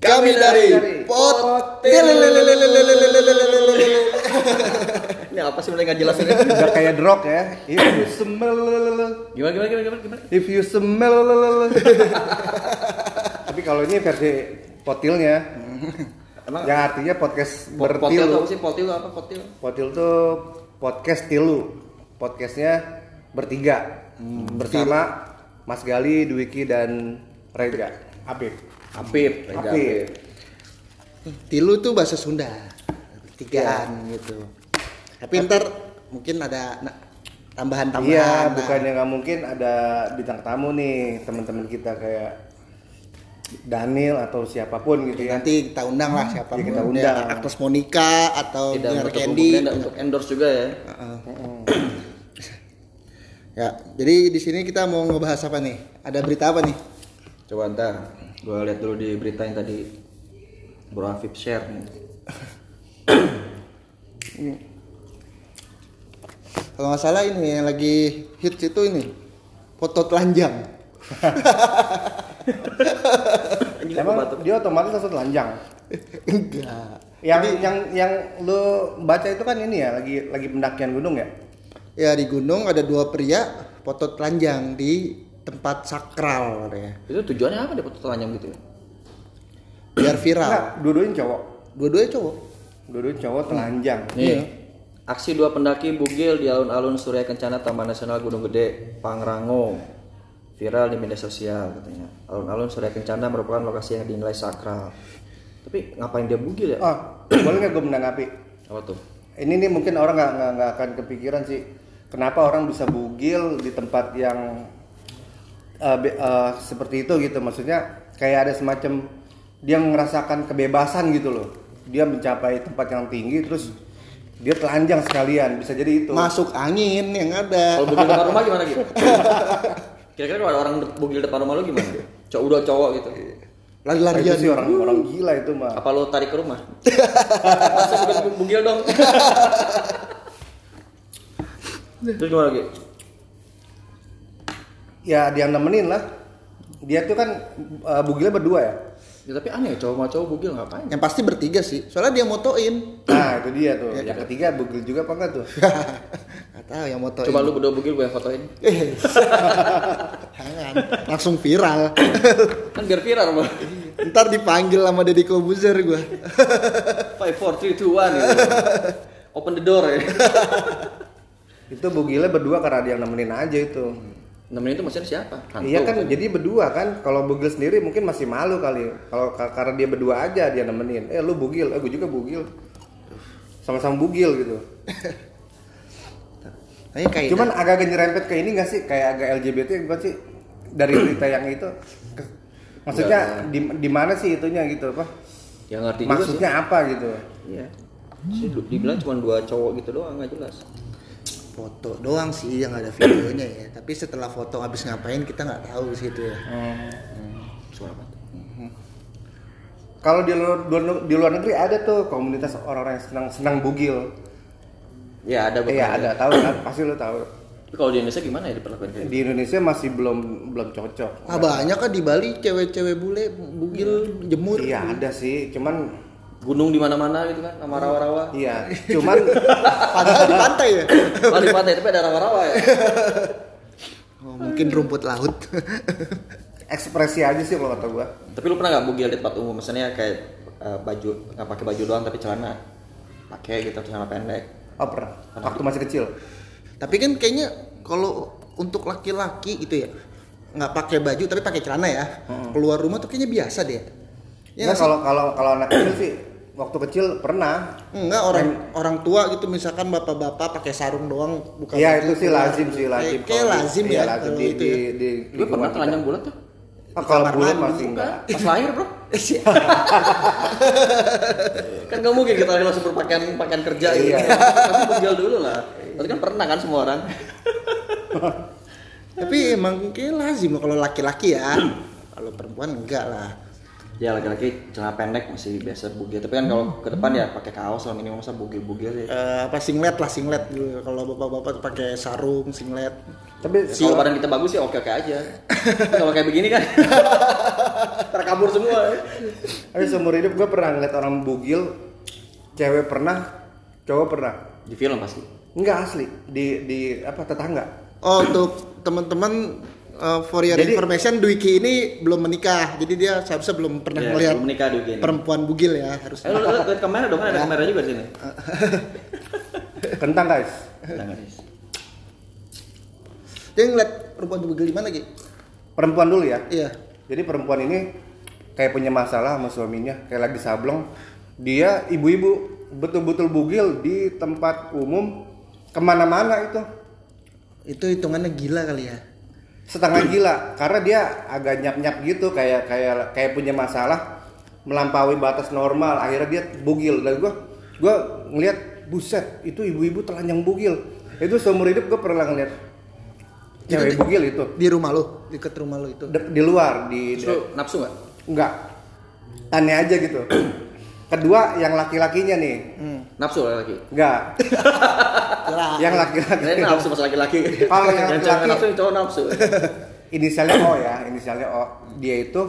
Kami dari Pot. Ini apa sih mulai nggak jelas ini? Udah kayak drog ya. If you smell Gimana gimana gimana gimana? If you smell Tapi kalau ini versi potilnya Emang yang artinya podcast po- potil tuh bertilu. sih? Potil apa potil? Potil tuh podcast tilu. Podcastnya bertiga bersama Mas Gali, Dwiki dan Rega. Apip. Apip, Rega Apip. Tilu tuh bahasa Sunda. Tigaan gitu. Tapi ntar mungkin ada na- tambahan-tambahan. Iya, nah. bukannya nggak mungkin ada bintang tamu nih teman-teman kita kayak Daniel atau siapa pun gitu ya. Nanti kita undang lah siapa Iya, kita undang. Ya, Agnes Monica atau Tidak Dinar untuk Candy. untuk, untuk endorse juga ya. Ya, jadi di sini kita mau ngebahas apa nih? Ada berita apa nih? Coba ntar gue lihat dulu di berita yang tadi Bro Afif share nih. Kalau nggak salah ini yang lagi hits itu ini foto telanjang. Emang dia otomatis langsung telanjang. Enggak. Yang yang yang lu baca itu kan ini ya lagi lagi pendakian gunung ya? Ya di gunung ada dua pria foto telanjang di tempat sakral ya. Itu tujuannya apa dia foto telanjang gitu ya? Biar viral. Enggak, dua-duanya cowok. Dua-duanya cowok. Dua-duanya cowok telanjang. Nih. Iya. Aksi dua pendaki bugil di alun-alun Surya Kencana Taman Nasional Gunung Gede, Pangrango. Viral di media sosial katanya. Alun-alun Surya Kencana merupakan lokasi yang dinilai sakral. Tapi ngapain dia bugil ya? Oh, boleh nggak gue menanggapi? Apa tuh? Ini nih mungkin orang nggak akan kepikiran sih. Kenapa orang bisa bugil di tempat yang eh, be- eh, seperti itu gitu? Maksudnya kayak ada semacam dia merasakan kebebasan gitu loh. Dia mencapai tempat yang tinggi terus dia telanjang sekalian bisa jadi itu. Masuk angin yang ada. Kalau bugil depan rumah gimana gitu? Kira-kira kalau ada orang bugil depan rumah lu gimana? Cowok udah cowok gitu. Nah, itu Lari-larian. sih orang orang gila itu mah. Apa lu tarik ke rumah? Masuk bugil, bugil dong. Terus gimana lagi? Ya dia nemenin lah. Dia tuh kan eh, bugilnya berdua ya. Ya, tapi aneh cowok sama cowok bugil ngapain? Yang pasti bertiga sih. Soalnya dia motoin. Nah itu dia tuh. Yang ketiga bugil juga apa enggak tuh? Gak tahu yang motoin. Coba lu berdua bugil gue yang fotoin. Eh, Jangan. Langsung viral. Kan biar viral mah. Ntar dipanggil sama Deddy Kobuzer gua. 5 4 3 2 1 gitu. Open the door ya. itu bugilnya berdua karena dia nemenin aja itu. Nemenin itu maksudnya siapa? Hantu. Iya kan jadi berdua kan. Kalau bugil sendiri mungkin masih malu kali. Kalau ka- karena dia berdua aja dia nemenin. Eh lu bugil, eh gue juga bugil. Sama-sama bugil gitu. Tapi kayak Cuman agak-agak nyerempet ke ini gak sih? Kayak agak LGBT bukan sih? Dari berita yang itu. Ke- Maksudnya di, di mana sih itunya gitu apa? Ya ngerti juga sih. Maksudnya apa gitu? Iya. Dibilang cuma dua cowok gitu doang nggak jelas. Foto doang sih yang ada videonya ya. Tapi setelah foto habis ngapain kita nggak tahu sih itu ya. Suara apa? tuh? Kalau di luar, luar- di luar negeri ada tuh komunitas orang-orang yang senang senang bugil. Ya ada Iya beberapa. ada tahu kan? Pasti lo tahu. Tapi kalau di Indonesia gimana ya diperlakukan kayak gitu? Di Indonesia masih belum belum cocok. Ah banyak kan di Bali cewek-cewek bule bugil jemur. Iya ada sih, cuman Gunung di mana-mana gitu kan, sama rawa-rawa. iya, cuman Padahal di pantai ya. Oh di pantai tapi ada rawa-rawa ya. Oh, mungkin rumput laut. ekspresi aja sih kalau kata gua. Tapi lu pernah nggak bugil di tempat umum? Misalnya kayak eh, baju nggak pakai baju doang tapi celana pakai gitu celana pendek. Oh pernah. Waktu masih kecil. Tapi kan kayaknya kalau untuk laki-laki gitu ya nggak pakai baju tapi pakai celana ya. Keluar rumah tuh kayaknya biasa deh. Ya kalau kalau kalau anak kecil sih waktu kecil pernah. Enggak orang orang tua gitu misalkan bapak-bapak pakai sarung doang bukan Iya baju itu sih lazim sih lazim. Kayak, di- lazim iya, ya lazim kalau di, itu di, ya. di, di Gue pernah telanjang bulat tuh. Ah, kalau bulan masih enggak. Pas lahir bro. kan gak mungkin kita langsung berpakaian pakaian kerja gitu. Iya. Tapi bugil dulu lah. Tapi kan pernah kan semua orang. Tapi emang kayak lazim loh kalau laki-laki ya. kalau perempuan enggak lah. Ya laki-laki celana pendek masih biasa bugil. Tapi kan kalau ke depan ya pakai kaos lah minimal masa bugil-bugil sih. Eh, apa singlet lah singlet gitu. Kalau bapak-bapak pakai sarung singlet. Tapi Kalau badan kita bagus sih oke-oke aja. Kalau kayak begini kan Terkabur semua. Tapi seumur hidup gue pernah ngeliat orang bugil, cewek pernah, cowok pernah. Di film pasti. Enggak asli di di apa tetangga. Oh, untuk teman-teman uh, for your Jadi- information Dwiki ini belum menikah. Jadi dia seharusnya belum pernah Iya, melihat belum menikah Dwiki ini. perempuan bugil ya harus. Eh, lu lihat lihat kamera dong, kan ada kamera juga di sini. Kentang guys. Dia ngeliat perempuan bugil di mana Ki? Perempuan dulu ya. Iya. Jadi perempuan ini kayak punya masalah sama suaminya, kayak lagi sableng. Dia ibu-ibu betul-betul bugil di tempat umum ke mana-mana itu Itu hitungannya gila kali ya. Setengah gila. Karena dia agak nyap-nyap gitu kayak kayak kayak punya masalah melampaui batas normal. Akhirnya dia bugil. Dan gua gua ngelihat buset itu ibu-ibu telanjang bugil. Itu seumur hidup gua pernah ngeliat. Cewek Itu di- bugil itu. Di rumah lu, deket rumah lu itu. De- di luar di Terus lu nafsu nggak? enggak aneh aja gitu. Kedua yang laki-lakinya nih. Hmm. Nafsu lagi. enggak yang laki-laki Kirain nafsu pas laki-laki. Kalau yang Yang cewek laki- nafsu, yang cowok nafsu. inisialnya O ya inisialnya O dia itu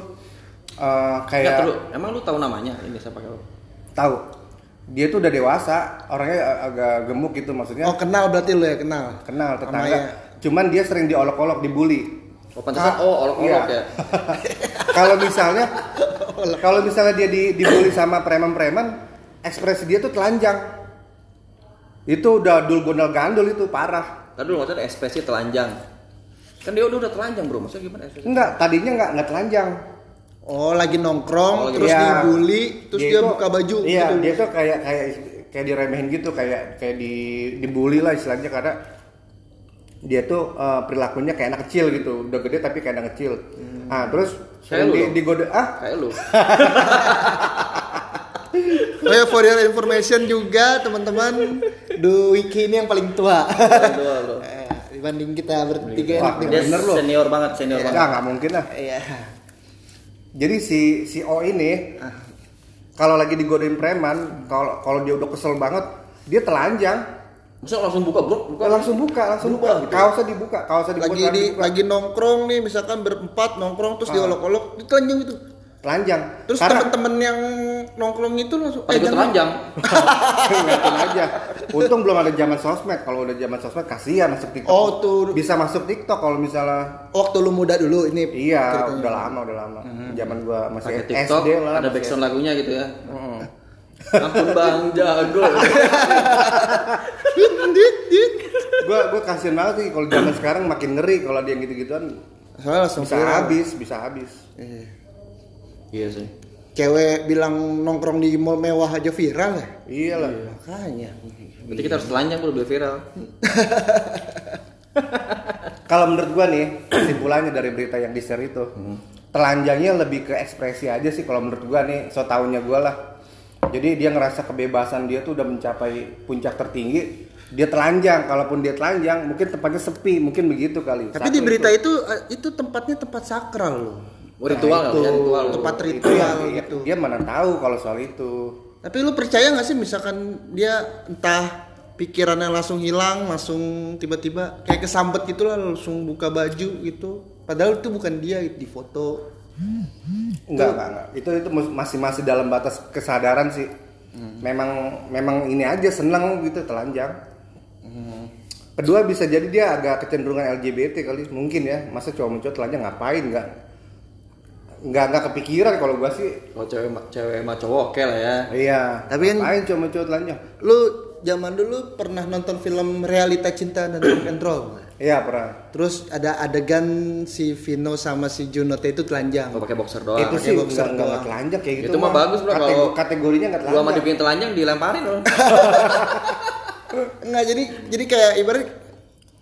eh, Enggak kayak perlu. Emang lu tahu namanya? Ini siapa kau? tahu dia tuh udah dewasa orangnya ag- agak gemuk gitu maksudnya Oh kenal berarti lu ya kenal. kenal tetangga ya. cuman dia sering diolok-olok dibully Oh, pantesan Ka- oh olok-olok iya. ya. kalau misalnya kalau misalnya dia di, dibully sama preman-preman ekspresi dia tuh telanjang itu udah dul gondal gandul itu parah Tadi dulu maksudnya ekspresi telanjang. Kan dia udah udah telanjang, Bro. Maksudnya gimana ekspresi? enggak tadinya enggak enggak telanjang Oh lagi nongkrong Oh, lagi- terus Iya. dibully terus dia, tuh- buka baju iya gitu. dia tuh kayak kayak kayak diremehin gitu kayak kayak di dibully lah istilahnya karena dia tuh eh, perilakunya kayak anak kecil gitu udah gede tapi kayak anak kecil nah terus Kayak lu di, digoda ah Kayak lu. Oh ya for your information juga teman-teman Dwiki ini yang paling tua. Dua, bro. Eh, dibanding kita bertiga Wah, enak. Dia bener lu. senior banget, senior enggak banget. nggak mungkin lah Iya. jadi si si O ini kalau lagi digodain preman kalau kalau dia udah kesel banget dia telanjang Maksudnya langsung buka, Bro? Buka langsung buka langsung buka Buka gitu. kaosnya dibuka kaosnya dibuka Lagi di dibuka. lagi nongkrong nih misalkan berempat nongkrong terus Ah. diolok-olok ditelanjang gitu. telanjang Terus teman-teman yang nongkrong itu langsung Pada ikut jangan. telanjang. Ngeliatin aja. Untung belum ada zaman sosmed. Kalau udah zaman sosmed kasihan masuk TikTok. Oh, tuh. Bisa masuk TikTok kalau misalnya Waktu lu muda dulu ini. iya ceritanya. udah lama udah lama. Zaman gua masih Pakai TikTok, SD lah. ada backsound lagunya gitu ya. Mm. Ampun Bang Jago. Dit, dit. Gua gua kasihan banget sih kalau zaman sekarang makin ngeri kalau dia gitu-gituan Soalnya langsung bisa viral. habis, bisa habis. Eh, Iya sih. Cewek bilang nongkrong di mall mewah aja viral ya. Iyalah. Makanya. Berarti kita harus telanjang bro biar viral. Kalau menurut gua nih kesimpulannya dari berita yang di share itu, telanjangnya lebih ke ekspresi aja sih kalau menurut gua nih, so taunya gua lah. Jadi dia ngerasa kebebasan dia tuh udah mencapai puncak tertinggi, dia telanjang. Kalaupun dia telanjang, mungkin tempatnya sepi, mungkin begitu kali. Tapi Satu di berita itu. itu eh, itu tempatnya tempat sakral loh. Oh, ritual Nah, ya, itu. ritual. Tempat Itu ritual yang- gitu. Dia mana tahu kalau soal itu. Tapi lu percaya nggak sih misalkan dia entah pikirannya langsung hilang, langsung tiba-tiba kayak kesambet gitu lah langsung buka baju gitu. Padahal itu bukan dia di foto. Enggak, enggak, enggak. Itu itu masih masih dalam batas kesadaran sih. Memang memang ini aja seneng gitu telanjang. Kedua bisa jadi dia agak kecenderungan LGBT kali mungkin ya. Masa cowok mencowok telanjang ngapain enggak? Enggak enggak kepikiran kalau gua sih. Kalau cewek ma- cewek sama cowok oke lah ya. Iya. Tapi kan- ngapain cowok mencowok telanjang? Lu zaman dulu pernah nonton film realita cinta dan rock and roll? nggak? Iya pernah. Terus ada adegan si Vino sama si Junote itu telanjang. Kalau pakai boxer doang. itu sih boxer enggak, enggak, doang. telanjang kayak gitu. Itu mah bagus, bro, kalau- kategorinya enggak Gua sama telanjang. dibikin telanjang dilemparin loh. Enggak jadi jadi kayak ibarat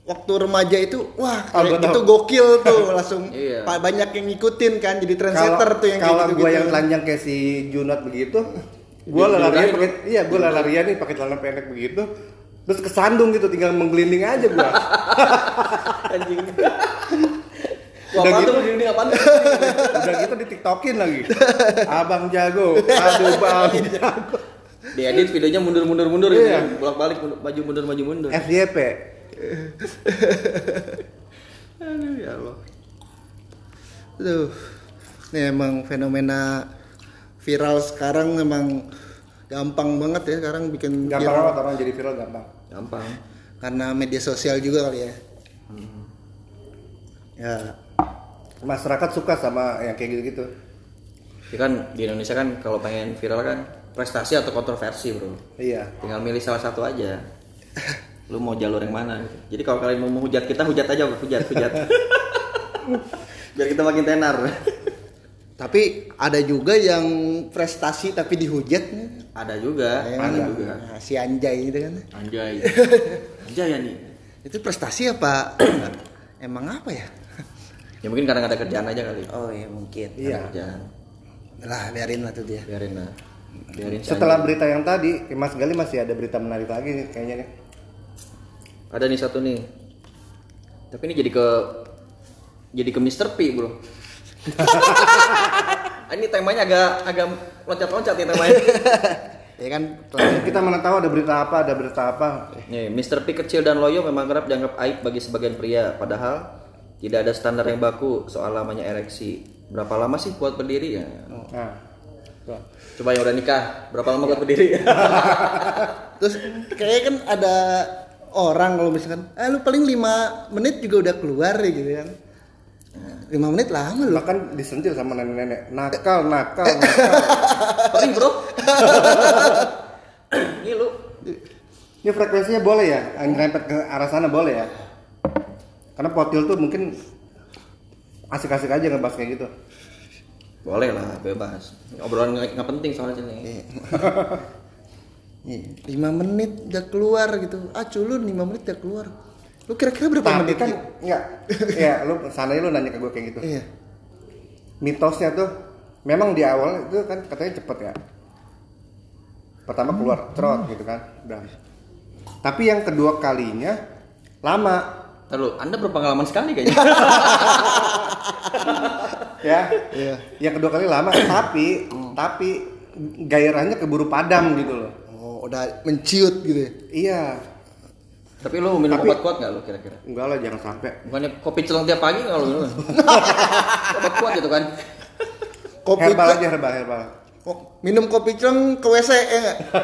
waktu remaja itu wah Oh, tahu. gitu gokil tuh langsung Iya. banyak yang ngikutin kan jadi trendsetter tuh yang kalau kayak gitu, gua yang telanjang kayak si Junot begitu gua Di- larian diludahin, pakai iya gua larian nih pakai celana pendek begitu terus kesandung gitu tinggal menggelinding aja gua Anjing. Wah, Udah apaan gitu. tuh begini apaan? udah gitu di tiktokin lagi abang jago aduh bang jago Diedit videonya mundur-mundur-mundur gitu. Iya. Bolak-balik mundur- maju mundur maju mundur. FYP Aduh ya Allah. Tuh. Nih emang fenomena viral sekarang memang gampang banget ya sekarang bikin gampang viral. banget orang jadi viral gampang gampang karena media sosial juga kali ya. Ya, masyarakat suka sama yang kayak gitu-gitu ya kan di Indonesia kan kalau pengen viral kan prestasi atau kontroversi bro iya tinggal milih salah satu aja lu mau jalur yang mana jadi kalau kalian mau menghujat kita hujat aja hujat hujat biar kita makin tenar tapi ada juga yang prestasi tapi dihujat ada juga ada juga Nah, si Anjay itu kan. anjay anjay ya nih Itu prestasi apa? emang apa ya? ya mungkin kadang ada kerjaan aja kali Oh ya mungkin. Iya. Kerjaan Lah biarin lah tuh dia. biarin lah biarin setelah anjay. berita yang tadi Mas Gali masih ada berita menarik lagi nih kayaknya nih ada nih satu nih tapi ini jadi ke jadi ke Mr. P bro ini temanya agak agak loncat-loncat nih temanya Ya kan kita mana tahu ada berita apa ada berita apa Nih, Mr. P kecil dan loyo memang kerap dianggap aib bagi sebagian pria, padahal tidak ada standar yang baku soal lamanya ereksi. Berapa lama sih kuat berdiri ya? nah. Coba yang udah nikah, berapa lama kuat berdiri? terus kayaknya kan ada orang kalau misalkan, eh lu paling 5 menit juga udah keluar ya gitu kan. 5 menit lama lu. bahkan disentil sama nenek-nenek nakal nakal nakal Penting bro. ini lu ini frekuensinya boleh ya nyerempet ke arah sana boleh ya karena potil tuh mungkin asik-asik aja ngebahas kayak gitu boleh lah, bebas. Obrolan nggak nggak penting soalnya sini. 5 menit udah keluar gitu. Ah culun 5 menit udah keluar. Lu kira-kira berapa tapi menit? kan gitu? enggak ya lu sana lu nanya ke gue kayak gitu Iya. mitosnya tuh memang di awal itu kan katanya cepet ya pertama keluar trot gitu kan udah tapi yang kedua kalinya lama Lalu, Anda berpengalaman sekali kayaknya. ya Iya. yang kedua kali lama tapi tapi gairahnya keburu padam gitu loh Oh, udah menciut gitu ya. iya Tapi lu minum Tapi- obat kuat nggak lu kira-kira? enggak lah jangan sampai Bukannya kopi celeng tiap pagi nggak lu minum? obat kuat gitu kan? Kopi herbal aja herbal herbal Oh, minum kopi celeng ke WC ya enggak?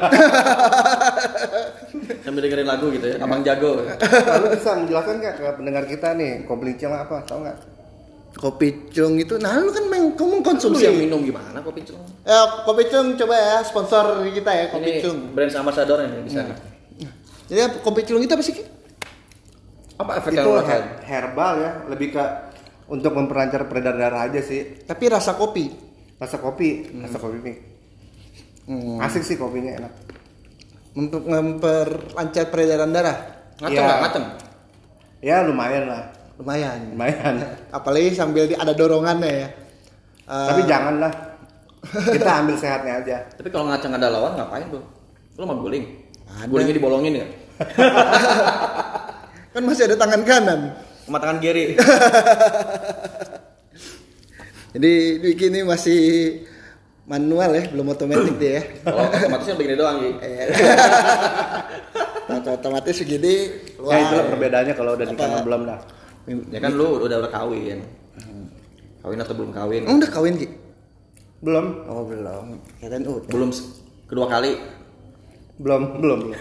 Sambil dengerin lagu gitu ya, abang jago. lalu bisa menjelaskan nggak ke pendengar kita nih kopi celeng apa tahu nggak kopi celeng itu nah lu kan main kamu Lu konsumsi yang minum gimana kopi celeng? Ya, kopi celeng coba ya sponsor kita ya kopi Ini celeng. brand ambassador ini di sana. Jadi kopi celeng itu apa sih? Apa efek itu her- herbal ya lebih ke untuk memperlancar peredaran darah aja sih Tapi rasa kopi. rasa kopi rasa kopi nih Hmm. asik sih kopinya enak Untuk memperlancar peredaran darah. Ngaceng nggak ngaceng? ya lumayan lah Lumayan. lumayan Apalagi sambil di- ada dorongannya ya. Eh, tapi janganlah kita ambil sehatnya aja Tapi kalau ngaceng ada lawan ngapain tuh? Lu mau guling? Ada. Gulingnya dibolongin ya? kan masih ada tangan kanan. Sama tangan kiri. Jadi Diki ini masih manual ya, belum otomatis dia ya. Kalau otomatis kan begini doang gitu. Nah, otomatis segini ya itulah wah. perbedaannya kalau udah nikah sama belum dah Ya kan lu udah udah kawin. Kawin atau belum kawin? Udah kawin Ki? belum Oh belum. Kirain udah. Belum kedua kali. belum belum belum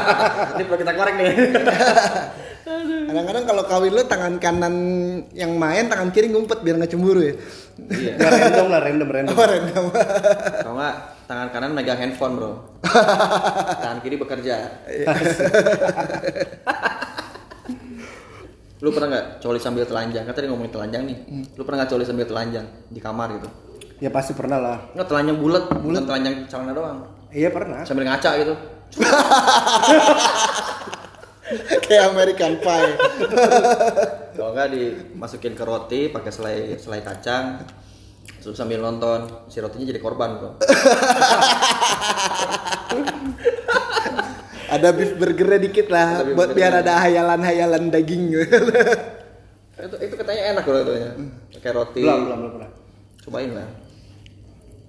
Ini perlu kita korek nih. Kadang-kadang kalau kawin lu tangan kanan yang main, tangan kiri ngumpet biar nggak cemburu ya. Iya. ya random lah random random Oh, random. Kalau nggak tangan kanan megang handphone bro. tangan kiri bekerja. Lu pernah nggak coli sambil telanjang? Kan tadi ngomongin telanjang nih. Lu pernah nggak coli sambil telanjang di kamar gitu? ya pasti pernah lah Nggak telanjang bulat, bulat telanjang celana doang. iya pernah Sambil ngaca gitu. Kayak American Pie. Kalau nggak dimasukin ke roti pakai selai selai kacang. Terus sambil nonton si rotinya jadi korban bro. ada beef burgernya dikit lah, Ada buat biar ada hayalan-hayalan daging gitu. itu itu katanya enak loh katanya. Pakai roti. belum belum belum pernah Cobain lah.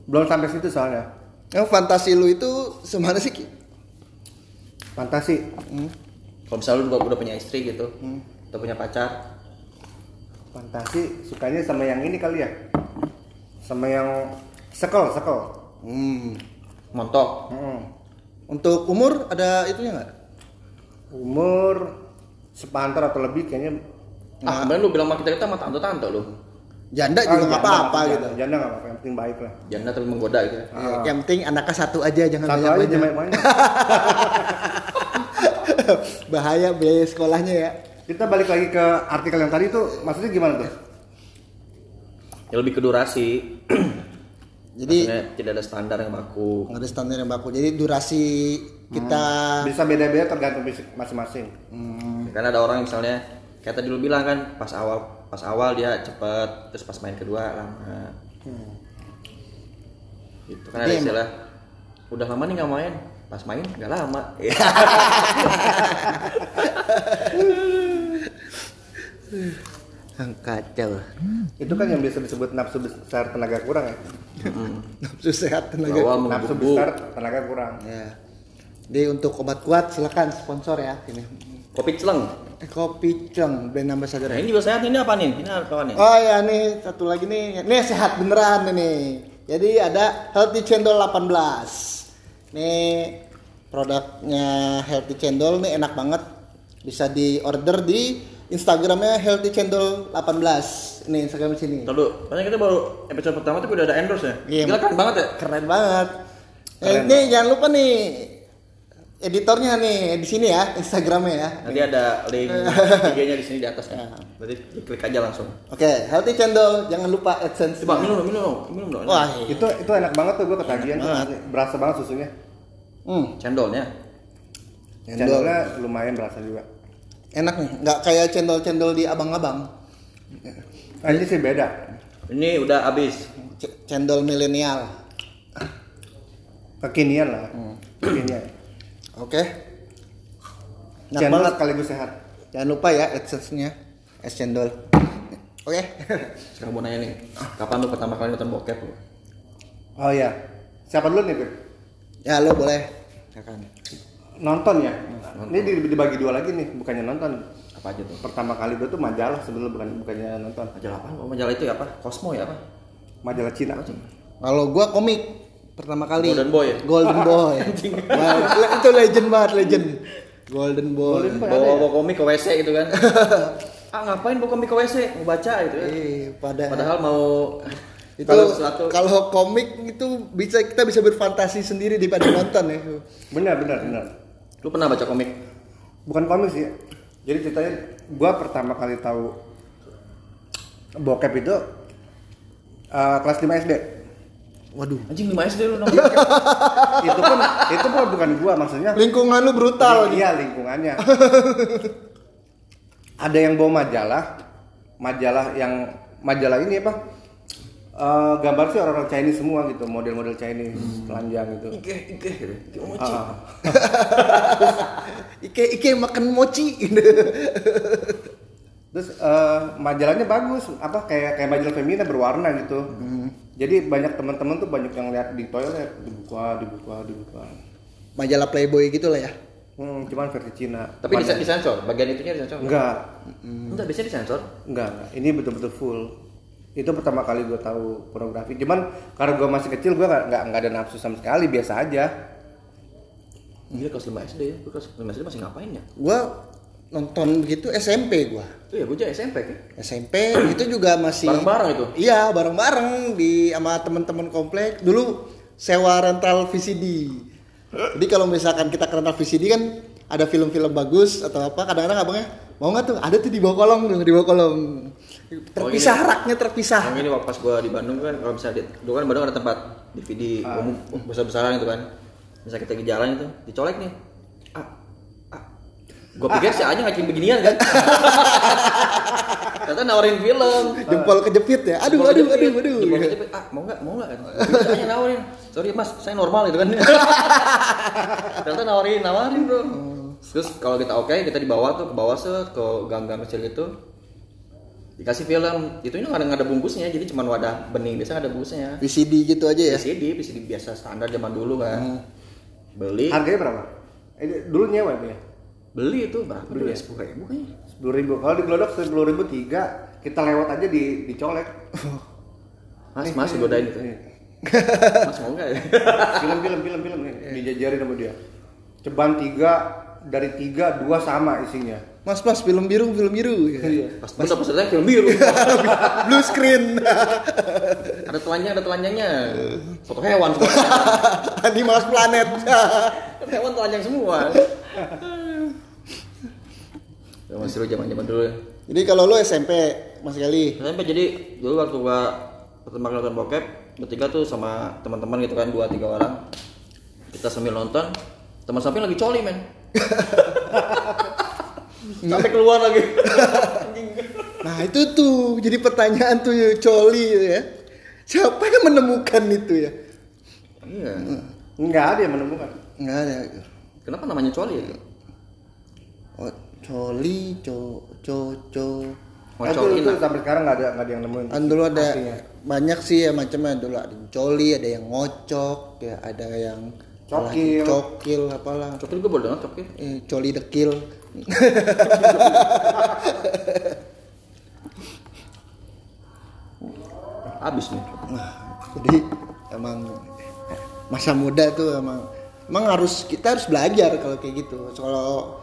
belum sampai situ soalnya Yang fantasi lu itu semana sih? Ki? fantasi Hmm. Kalau misalnya lu udah, udah punya istri gitu, udah punya pacar, fantasi sukanya sama yang ini kali ya sama yang sekel sekel Hmm. montok Hmm. Untuk umur ada itunya nggak? umur sepantar atau lebih kayaknya ah kemarin lu bilang sama kita kita sama tante tante lu Janda Ah, juga nggak apa-apa janda, gitu. janda nggak apa-apa yang penting baik lah janda tapi menggoda gitu ya. Ya, Yang penting anaknya satu aja jangan satu banyak aja banyak. banyak Bahaya biaya sekolahnya ya. kita balik lagi ke artikel yang tadi tuh maksudnya gimana tuh ya lebih ke durasi Jadi Maksudnya tidak ada standar yang baku. Nggak ada standar yang baku. Jadi durasi kita bisa beda-beda tergantung fisik masing-masing. Karena ada orang misalnya kayak tadi lu bilang kan pas awal pas awal dia cepet terus pas main kedua lama. Gitu kan ada istilah udah lama nih nggak main pas main nggak lama kacau. itu kan yang biasa disebut nafsu besar tenaga kurang ya Nafsu sehat tenaga. Bawah nafsu besar tenaga kurang Ya. Jadi untuk obat kuat silakan sponsor ya ini. kopi celeng Eh, Kopi Ceng brand ambassador. nah ini juga sehat ini apa nih ini apa nih Oh ya nih satu lagi nih. Nih sehat beneran nih. Jadi ada Healthy Cendol 18. Nih produknya Healthy Cendol nih enak banget. Bisa di order di Instagramnya Healthy Cendol 18. Ini Instagram sini. Ntar dulu, soalnya kita baru episode pertama tuh udah ada endorse ya Iya. Gila keren banget ya Keren banget. Eh, Keren. nih jangan lupa nih editornya nih di sini ya Instagramnya ya. Nanti ada link IG-nya di sini di atas Ya. Berarti klik aja langsung Oke, Healthy Cendol jangan lupa AdSense. Coba minum dong, minum dong, minum dong Wah, iya. itu itu enak banget tuh gue ketagihan berasa banget susunya Hmm, Cendolnya cendol. cendolnya lumayan berasa juga Enak nih, nggak kayak cendol-cendol di abang-abang. nah, ini sih beda Ini udah habis C- cendol milenial. kekinian lah kekinian Oke. Enak channel banget. sekaligus sehat Jangan lupa ya AdSense-nya. Es cendol. Oke. Sekarang mau nanya nih Kapan lu pertama kali nonton bokep lu? oh iya siapa dulu nih Pip? ya lo boleh. Silakan. Nonton ya ini di- dibagi dua lagi nih bukannya nonton Apa aja tuh? pertama kali gue tuh majalah sebelum bukan bukannya nonton Majalah apa? Oh, majalah itu ya apa? Cosmo ya apa? majalah Cina Kalau gua komik pertama kali. Golden Boy ya? Golden Boy. Wah, itu legend banget, legend. Golden Boy. Golden Boy. Bawa bawa komik ke WC gitu kan Ah ngapain bawa komik ke WC? Mau baca gitu ya Eh, pada Padahal mau itu kalau komik itu bisa kita bisa berfantasi sendiri daripada nonton ya. benar benar benar Lu pernah baca komik? bukan komik sih jadi ceritanya gue pertama kali tahu bokep itu eh, kelas 5 SD Waduh. Anjing 5 SD lu nonton itu pun itu pun bukan gua maksudnya Lingkungan lu brutal gitu. iya lingkungannya ada yang bawa majalah majalah yang majalah ini apa Eh, gambar sih orang-orang Chinese semua gitu model-model Chinese telanjang gitu Ike, ike gitu Ike mochi. Ah, Ike Ike makan mochi. terus eh, majalahnya bagus apa kayak kayak majalah femina berwarna gitu jadi banyak teman-teman tuh banyak yang lihat di toilet dibuka dibuka dibuka Majalah Playboy gitu lah ya. hmm, cuman versi Cina Tapi disen- disensor, bagian itunya disensor. enggak Enggak, biasanya disensor. Enggak, enggak. Ini betul-betul full. Itu pertama kali gue tahu pornografi. Cuman karena gue masih kecil, gue nggak nggak ada nafsu sama sekali, biasa aja. Gila kelas 5 SD ya. Kelas 5 SD masih ngapain ya? Gua nonton begitu SMP gua. Itu ya gue juga SMP kan. SMP itu juga masih Bareng-bareng itu. Iya, bareng-bareng di sama teman-teman komplek. Dulu sewa rental VCD. Jadi kalau misalkan kita ke rental VCD kan ada film-film bagus atau apa, kadang-kadang abangnya mau nggak tuh? Ada tuh di bawah kolong tuh, di bawah kolong. Terpisah gini. raknya terpisah. Yang ini waktu pas gue di Bandung kan, kalau misalnya di, dulu kan Bandung ada tempat DVD umum besar-besaran itu kan. Misalnya kita di jalan itu, dicolek nih. Ah, ah. Gue pikir si Anya ngajakin beginian kan. Ternyata nawarin film. Jempol kejepit ya. Aduh, Jempol aduh, kejepit, aduh, aduh. jempol kejepit. Ah, mau nggak? Mau nggak? kan? Si Anya nawarin. Sorry mas, saya normal gitu kan. Ternyata nawarin, nawarin bro. Terus kalau kita oke, kita dibawa tuh ke bawah se ke gang-gang kecil itu dikasih film itu ini nggak ada ada bungkusnya jadi cuma wadah bening biasa nggak ada bungkusnya VCD gitu aja ya. VCD VCD biasa standar zaman dulu kan beli Harganya berapa? Eh, dulu nyewa itu ya? beli itu berapa dulu ya sepuluh ribu kayaknya Sepuluh ribu. Kalau di Glodok sepuluh ribu tiga, kita lewat aja di dicolek. Mas, mas godain gitu. Mas mau nggak ya? film film film film nih dijajarin sama dia ceban tiga dari tiga dua sama isinya Mas mas film biru film biru. Iya. Pas buka peserta film biru. Blue screen. ada telanjang, ada telanjangnya. Foto hewan. Animals Planet. Hewan telanjang semua. Zaman seru zaman-zaman dulu ya. Jadi kalau lu SMP Mas Gali, SMP jadi dulu waktu gua pertama kali nonton bokep bertiga tuh sama teman-teman gitu kan dua tiga orang kita sambil nonton teman samping lagi coli men sampai keluar lagi nah itu tuh jadi pertanyaan tuh ya, coli ya. Siapa yang menemukan itu ya? iya nggak ada yang menemukan Enggak ada. kenapa namanya coli ya Oh, coli, co, co, co. itu, coli itu nah. sampai sekarang nggak ada nggak ada yang nemuin Kan dulu ada banyak sih ya macamnya dulu ada yang coli, ada yang ngocok, ya ada yang Cokil. cokil apalah. cokil gue boleh cokil Eh, coli dekil. habis nih Nah, jadi emang masa muda tuh emang emang harus kita harus belajar kalau kayak gitu. Kalau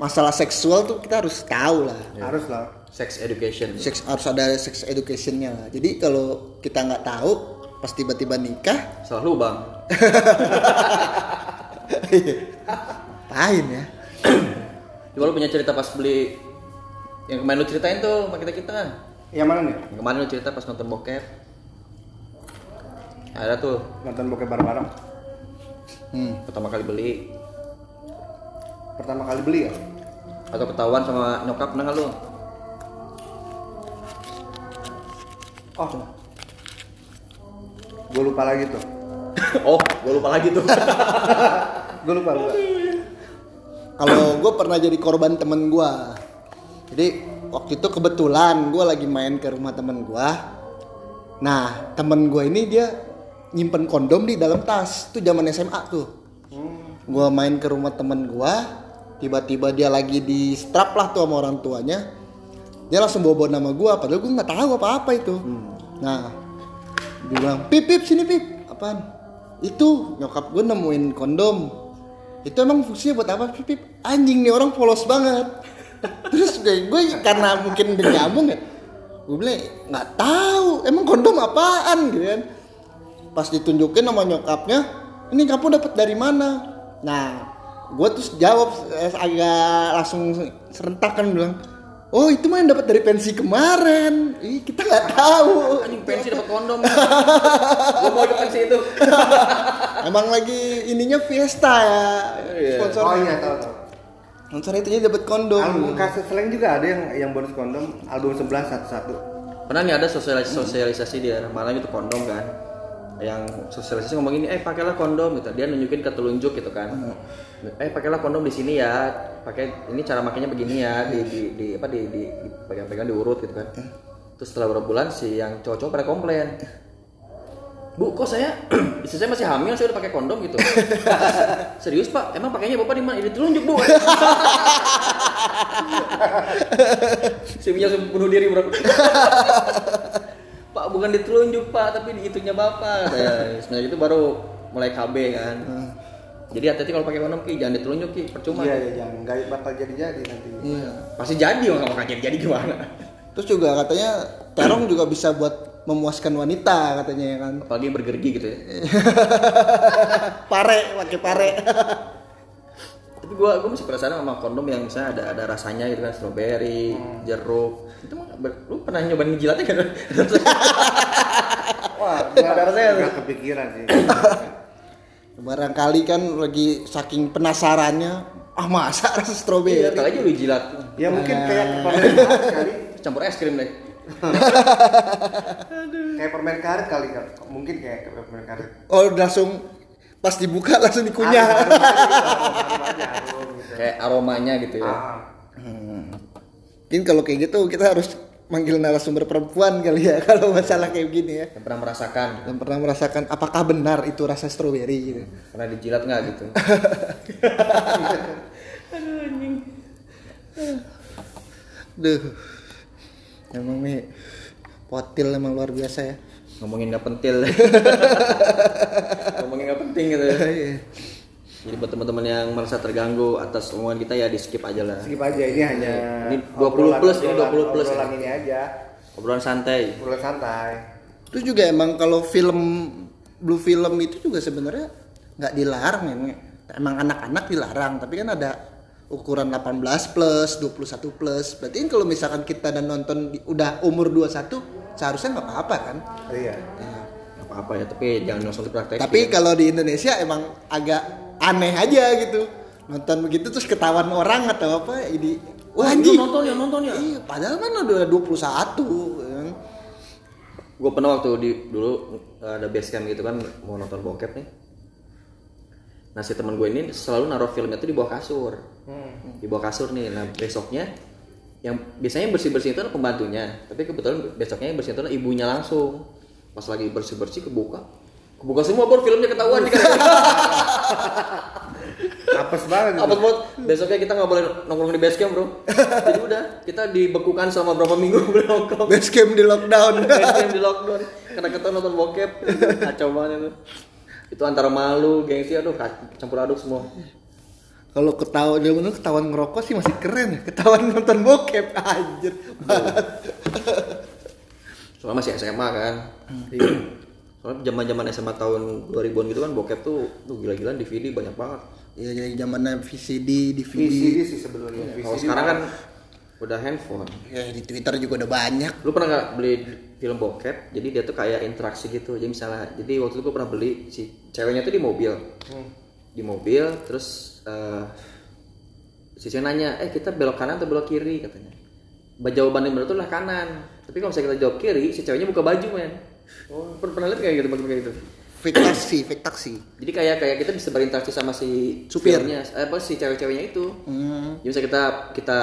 masalah seksual tuh kita harus tahu lah. harus lah sex education Sex harus ada sex educationnya lah. Jadi kalau kita nggak tahu pas tiba-tiba nikah, salah lu bang pahin ya. Coba lu punya cerita pas beli? Yang kemarin lu ceritain tuh sama kita kita. Yang mana nih? Yang kemarin lu cerita pas nonton bokep. Ada tuh. Nonton bokep bareng-bareng? Hmm. pertama kali beli. Pertama kali beli ya? Atau ketahuan sama nyokap pernah lu? Oh gue lupa lagi tuh oh gue lupa lagi tuh gue lupa lupa Kalau gue pernah jadi korban temen gue. Jadi waktu itu kebetulan gue lagi main ke rumah temen gue. Nah temen gue ini dia nyimpen kondom di dalam tas. Itu zaman SMA tuh. Gue main ke rumah temen gue. Tiba-tiba dia lagi di strap lah tuh sama orang tuanya. Dia langsung bawa-bawa nama gue. Padahal gue nggak tahu apa-apa itu. Nah bilang pip pip sini pip. Apaan? Itu nyokap gue nemuin kondom. Itu emang fungsinya buat apa pip pip? Anjing nih orang polos banget. Terus gue, gue karena mungkin udah nyambung ya gue bilang nggak tahu emang kondom apaan? Gitu kan. Pas ditunjukin sama nyokapnya ini kamu dapat dari mana? Nah gue terus jawab eh, agak langsung serentak kan bilang oh itu mah yang dapat dari pensi kemarin. Ih, kita nggak tahu. Anjing pensi dapat kondom. Gue mau ikut pensi itu. Emang lagi ininya Fiesta ya. Iya. sponsor oh iya tahu tahu. Sponsor itu jadi dapat kondom. Album kaset slang juga ada yang yang bonus kondom. Album 11 satu satu pernah nih ada sosialisasi, sosialisasi di daerah Malang itu kondom kan yang sosialisasi ngomong gini eh pakailah kondom gitu. Dia nunjukin ke telunjuk gitu kan. Eh pakailah kondom di sini ya. Pakai ini cara makainya begini ya di di, di apa di di, pegang-pegang diurut gitu kan. Terus setelah beberapa bulan si yang cowok-cowok pada komplain. Bu, kok saya istri saya masih hamil, saya udah pakai kondom gitu. Serius pak, emang pakainya bapak di mana? Ini telunjuk bu. si punya bunuh diri bro. Pak bukan ditelunjuk pak, tapi di itunya bapak. Katanya. Sebenarnya itu baru mulai KB kan. Jadi hati-hati kalau pakai kondom ki, jangan ditelunjuk ki, percuma. iya iya jangan nggak bakal jadi jadi nanti Iya. Pasti jadi nggak bakal jadi jadi gimana? terus juga katanya terong juga bisa buat memuaskan wanita katanya ya kan Apalagi bergergi gitu ya. pare pakai pare Gua gua masih penasaran sama kondom yang misalnya ada ada rasanya gitu kan strawberry, jeruk. Itu mah ber- lu pernah nyobain jilatnya kan? wah Ada rasanya nggak kepikiran sih barangkali kan lagi saking penasarannya ah masa rasa Iya, stroberi kali aja lu jilat. ya mungkin kayak permen karet kali Campur es krim deh. kayak permen karet kali mungkin kayak permen karet oh langsung pas dibuka langsung dikunyah gitu, gitu. Kayak aromanya gitu ya. Ah, mungkin kalau kayak gitu kita harus manggil narasumber perempuan kali ya kalau masalah kayak gini ya Yang pernah merasakan, yang pernah merasakan apakah benar itu rasa stroberi gitu pernah dijilat nggak gitu? Duh, emang nih potil emang luar biasa ya. ngomongin nggak pentil penting gitu Iya. jadi buat teman-teman yang merasa terganggu atas omongan kita ya di skip aja lah skip aja ini hanya Ini 20 plus, ini 20 plus obrolan ya. ini aja obrolan santai obrolan santai Terus juga emang kalau film blue film itu juga sebenarnya nggak dilarang ya. Emang anak-anak dilarang, tapi kan ada ukuran 18 plus, 21 plus. Berarti kan kalau misalkan kita dan nonton di- udah umur 21 seharusnya nggak apa-apa kan? iya Nggak apa-apa ya tapi jangan langsung dipraktekin. Tapi kalau di Indonesia emang agak aneh aja gitu. Nonton begitu terus ketahuan orang atau apa ini wah anjing. nonton ya nonton ya? Iya, padahal kan udah 21 kan. gue pernah waktu di dulu ada base camp gitu kan mau nonton bokep nih. Nah si teman gue ini selalu naruh filmnya tuh di bawah kasur. Di bawah kasur nih. Nah besoknya yang biasanya bersih bersih itu adalah pembantunya. Tapi kebetulan besoknya yang bersih itu adalah ibunya langsung pas lagi bersih bersih kebuka. Kebuka semua bro filmnya ketahuan nih apes banget apa buat besoknya kita nggak boleh nongkrong di base camp bro. Jadi udah kita dibekukan selama berapa minggu nongkrong. Base camp di lockdown. Base camp di lockdown. Karena kita nonton bokep. Kacau banget itu. Itu antara malu gengsi aduh campur aduk semua. Kalau ketahuan dia bener ketahuan ngerokok sih masih keren. Ya. Ketahuan nonton bokep anjir. Soalnya masih SMA kan. Soalnya zaman zaman SMA tahun 2000-an gitu kan bokep tuh tuh gila-gilaan DVD banyak banget. Iya jadi zamannya VCD, DVD. VCD sih sebenarnya. Kalau VCD sekarang kan udah handphone. Ya di Twitter juga udah banyak. lu pernah nggak beli film bokep? Jadi dia tuh kayak interaksi gitu. Jadi misalnya jadi waktu itu gue pernah beli si ceweknya tuh di mobil. Di mobil terus eh si cewek nanya eh kita belok kanan atau belok kiri? katanya Ba- jawaban yang benar tuh lah kanan. Tapi kalau misalnya kita jawab kiri si ceweknya buka baju men. Oh pernah, pernah lihat kayak gitu bagaimana gitu? Fake taksi, fake taksi. jadi kayak kayak kita bisa berinteraksi sama si Supir. supirnya eh, apa si cewek-ceweknya itu. Hmm. jadi misalnya kita kita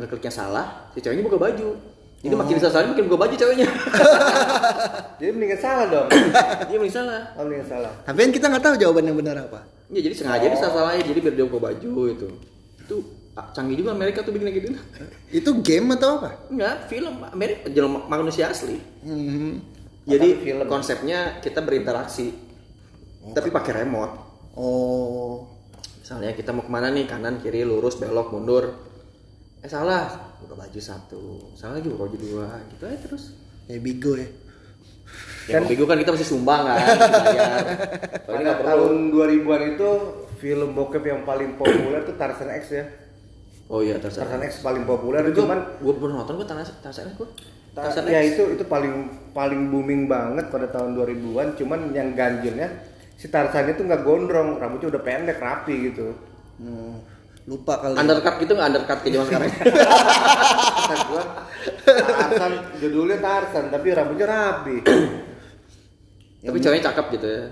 ngekliknya salah si ceweknya buka baju. Jadi makin bisa salah makin buka baju ceweknya. Jadi mendingan salah dong. Dia makin salah. Oh mendingan salah. Tapi kan kita nggak tahu jawaban yang benar apa. ya jadi sengaja dia salah salahnya jadi biar dia buka baju itu itu ah, canggih juga Amerika tuh bikin gitu Itu game atau apa? enggak film Amerika jelma manusia asli Hmm. jadi film. konsepnya kita berinteraksi tapi pakai remote Oh. misalnya kita mau ke mana nih kanan kiri lurus belok mundur eh salah buka baju satu salah lagi buka baju dua gitu aja terus Kayak bigo ya. ya kalau bingung kan kita masih sumbang kan bayar. Kalau ini pada tahun 2000-an itu film bokep yang paling populer tuh Tarzan X ya oh iya terus Tarzan X paling populer gue cuman gue pernah nonton gue Tarzan Tarzan gue Ta- Tarzan ya X. itu itu paling paling booming banget pada tahun 2000-an cuman yang ganjilnya si Tarzan itu nggak gondrong rambutnya udah pendek rapi gitu. Hmm. Lupa kali. undercut gitu nggak? Undercut ke zaman sekarang. Gua Tarzan judulnya Tarzan tapi rambutnya rapi. Tapi ceweknya cakep gitu ya.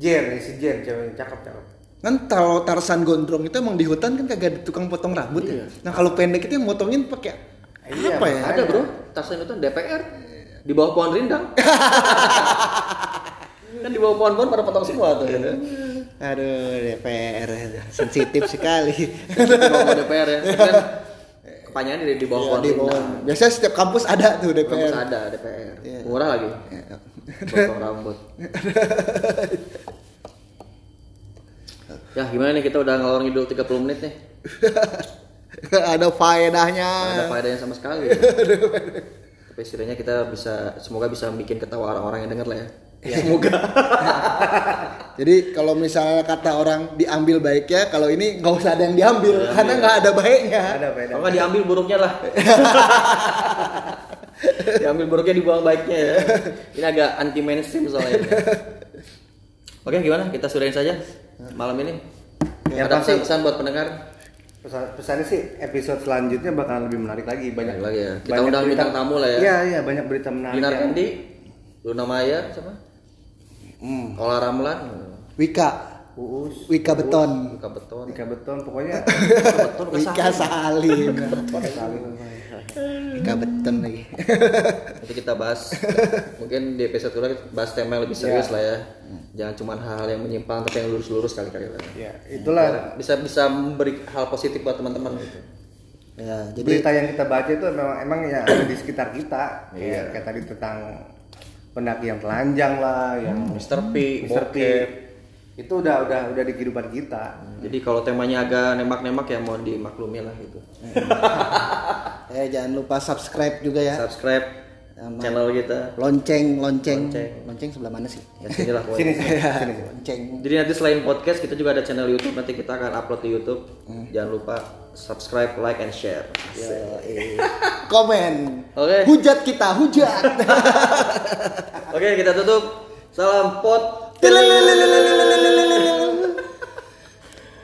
Jen si Jen ceweknya cakep cakep Kan kalau Tarsan gondrong itu emang di hutan kan kagak ada tukang potong rambut ya. Nah kalau pendek itu yang motongin pakai Iya, apa ya? ada bro Tarzan itu DPR di bawah pohon rindang kan di bawah pohon-pohon pada potong semua tuh ya. Aduh DPR sensitif sekali. di bawah DPR ya kan kepanjangan di, di bawah Iya, pohon di bawah. rindang Biasanya setiap kampus ada tuh Kampus DPR. ada DPR Iya. murah lagi Ya. potong rambut ya gimana nih kita udah ngalor ngidul 30 menit nih? Ada faedahnya. Ada faedahnya sama sekali. Tapi setidaknya kita bisa semoga bisa bikin ketawa orang-orang yang denger lah ya. Semoga. Jadi kalau misalnya kata orang diambil baiknya, kalau ini nggak usah ada yang diambil karena nggak ada baiknya. ada beda kalau diambil buruknya lah. Diambil buruknya dibuang baiknya ya. Ini agak anti mainstream soalnya. Oke gimana? Kita sudahin saja malam ini? Ya, ada pasti. pesan-pesan buat pendengar? Pesan, pesannya sih episode selanjutnya bakalan lebih menarik lagi banyak Banyak lagi ya. Kita undang bintang tamu lah ya. iya iya banyak berita menarik yang- Kandi Luna Maya siapa? Hmm. Ola Ramlan. Wika, Uus. Wika Beton, Buka beton. Ika Beton pokoknya beton Wika Salim, Wika Beton lagi. Nanti kita bahas. Mungkin di episode kedua kita bahas tema yang lebih serius lah ya Jangan cuma hal-hal yang menyimpang Tapi yang lurus-lurus kali-kali lah ya itulah Bisa bisa memberi hal positif buat teman-teman gitu Ya, jadi berita yang kita baca itu memang emang ya ada di sekitar kita kayak kayak tadi tentang pendaki yang telanjang lah, yang Mr. P, Mr. P. Itu udah udah udah di kehidupan kita. Jadi kalau temanya agak nembak-nembak ya mohon dimaklumi lah gitu. Eh jangan lupa subscribe juga ya. Subscribe sama channel kita. Lonceng lonceng. Lonceng, lonceng sebelah mana sih? Ya, sini lah sini, sini, lonceng. Jadi nanti selain podcast kita juga ada channel YouTube. Nanti kita akan upload di YouTube. Hmm. jangan lupa subscribe like and share. Comment oke. Okay. hujat kita hujat. Oke okay, kita tutup. Salam pot.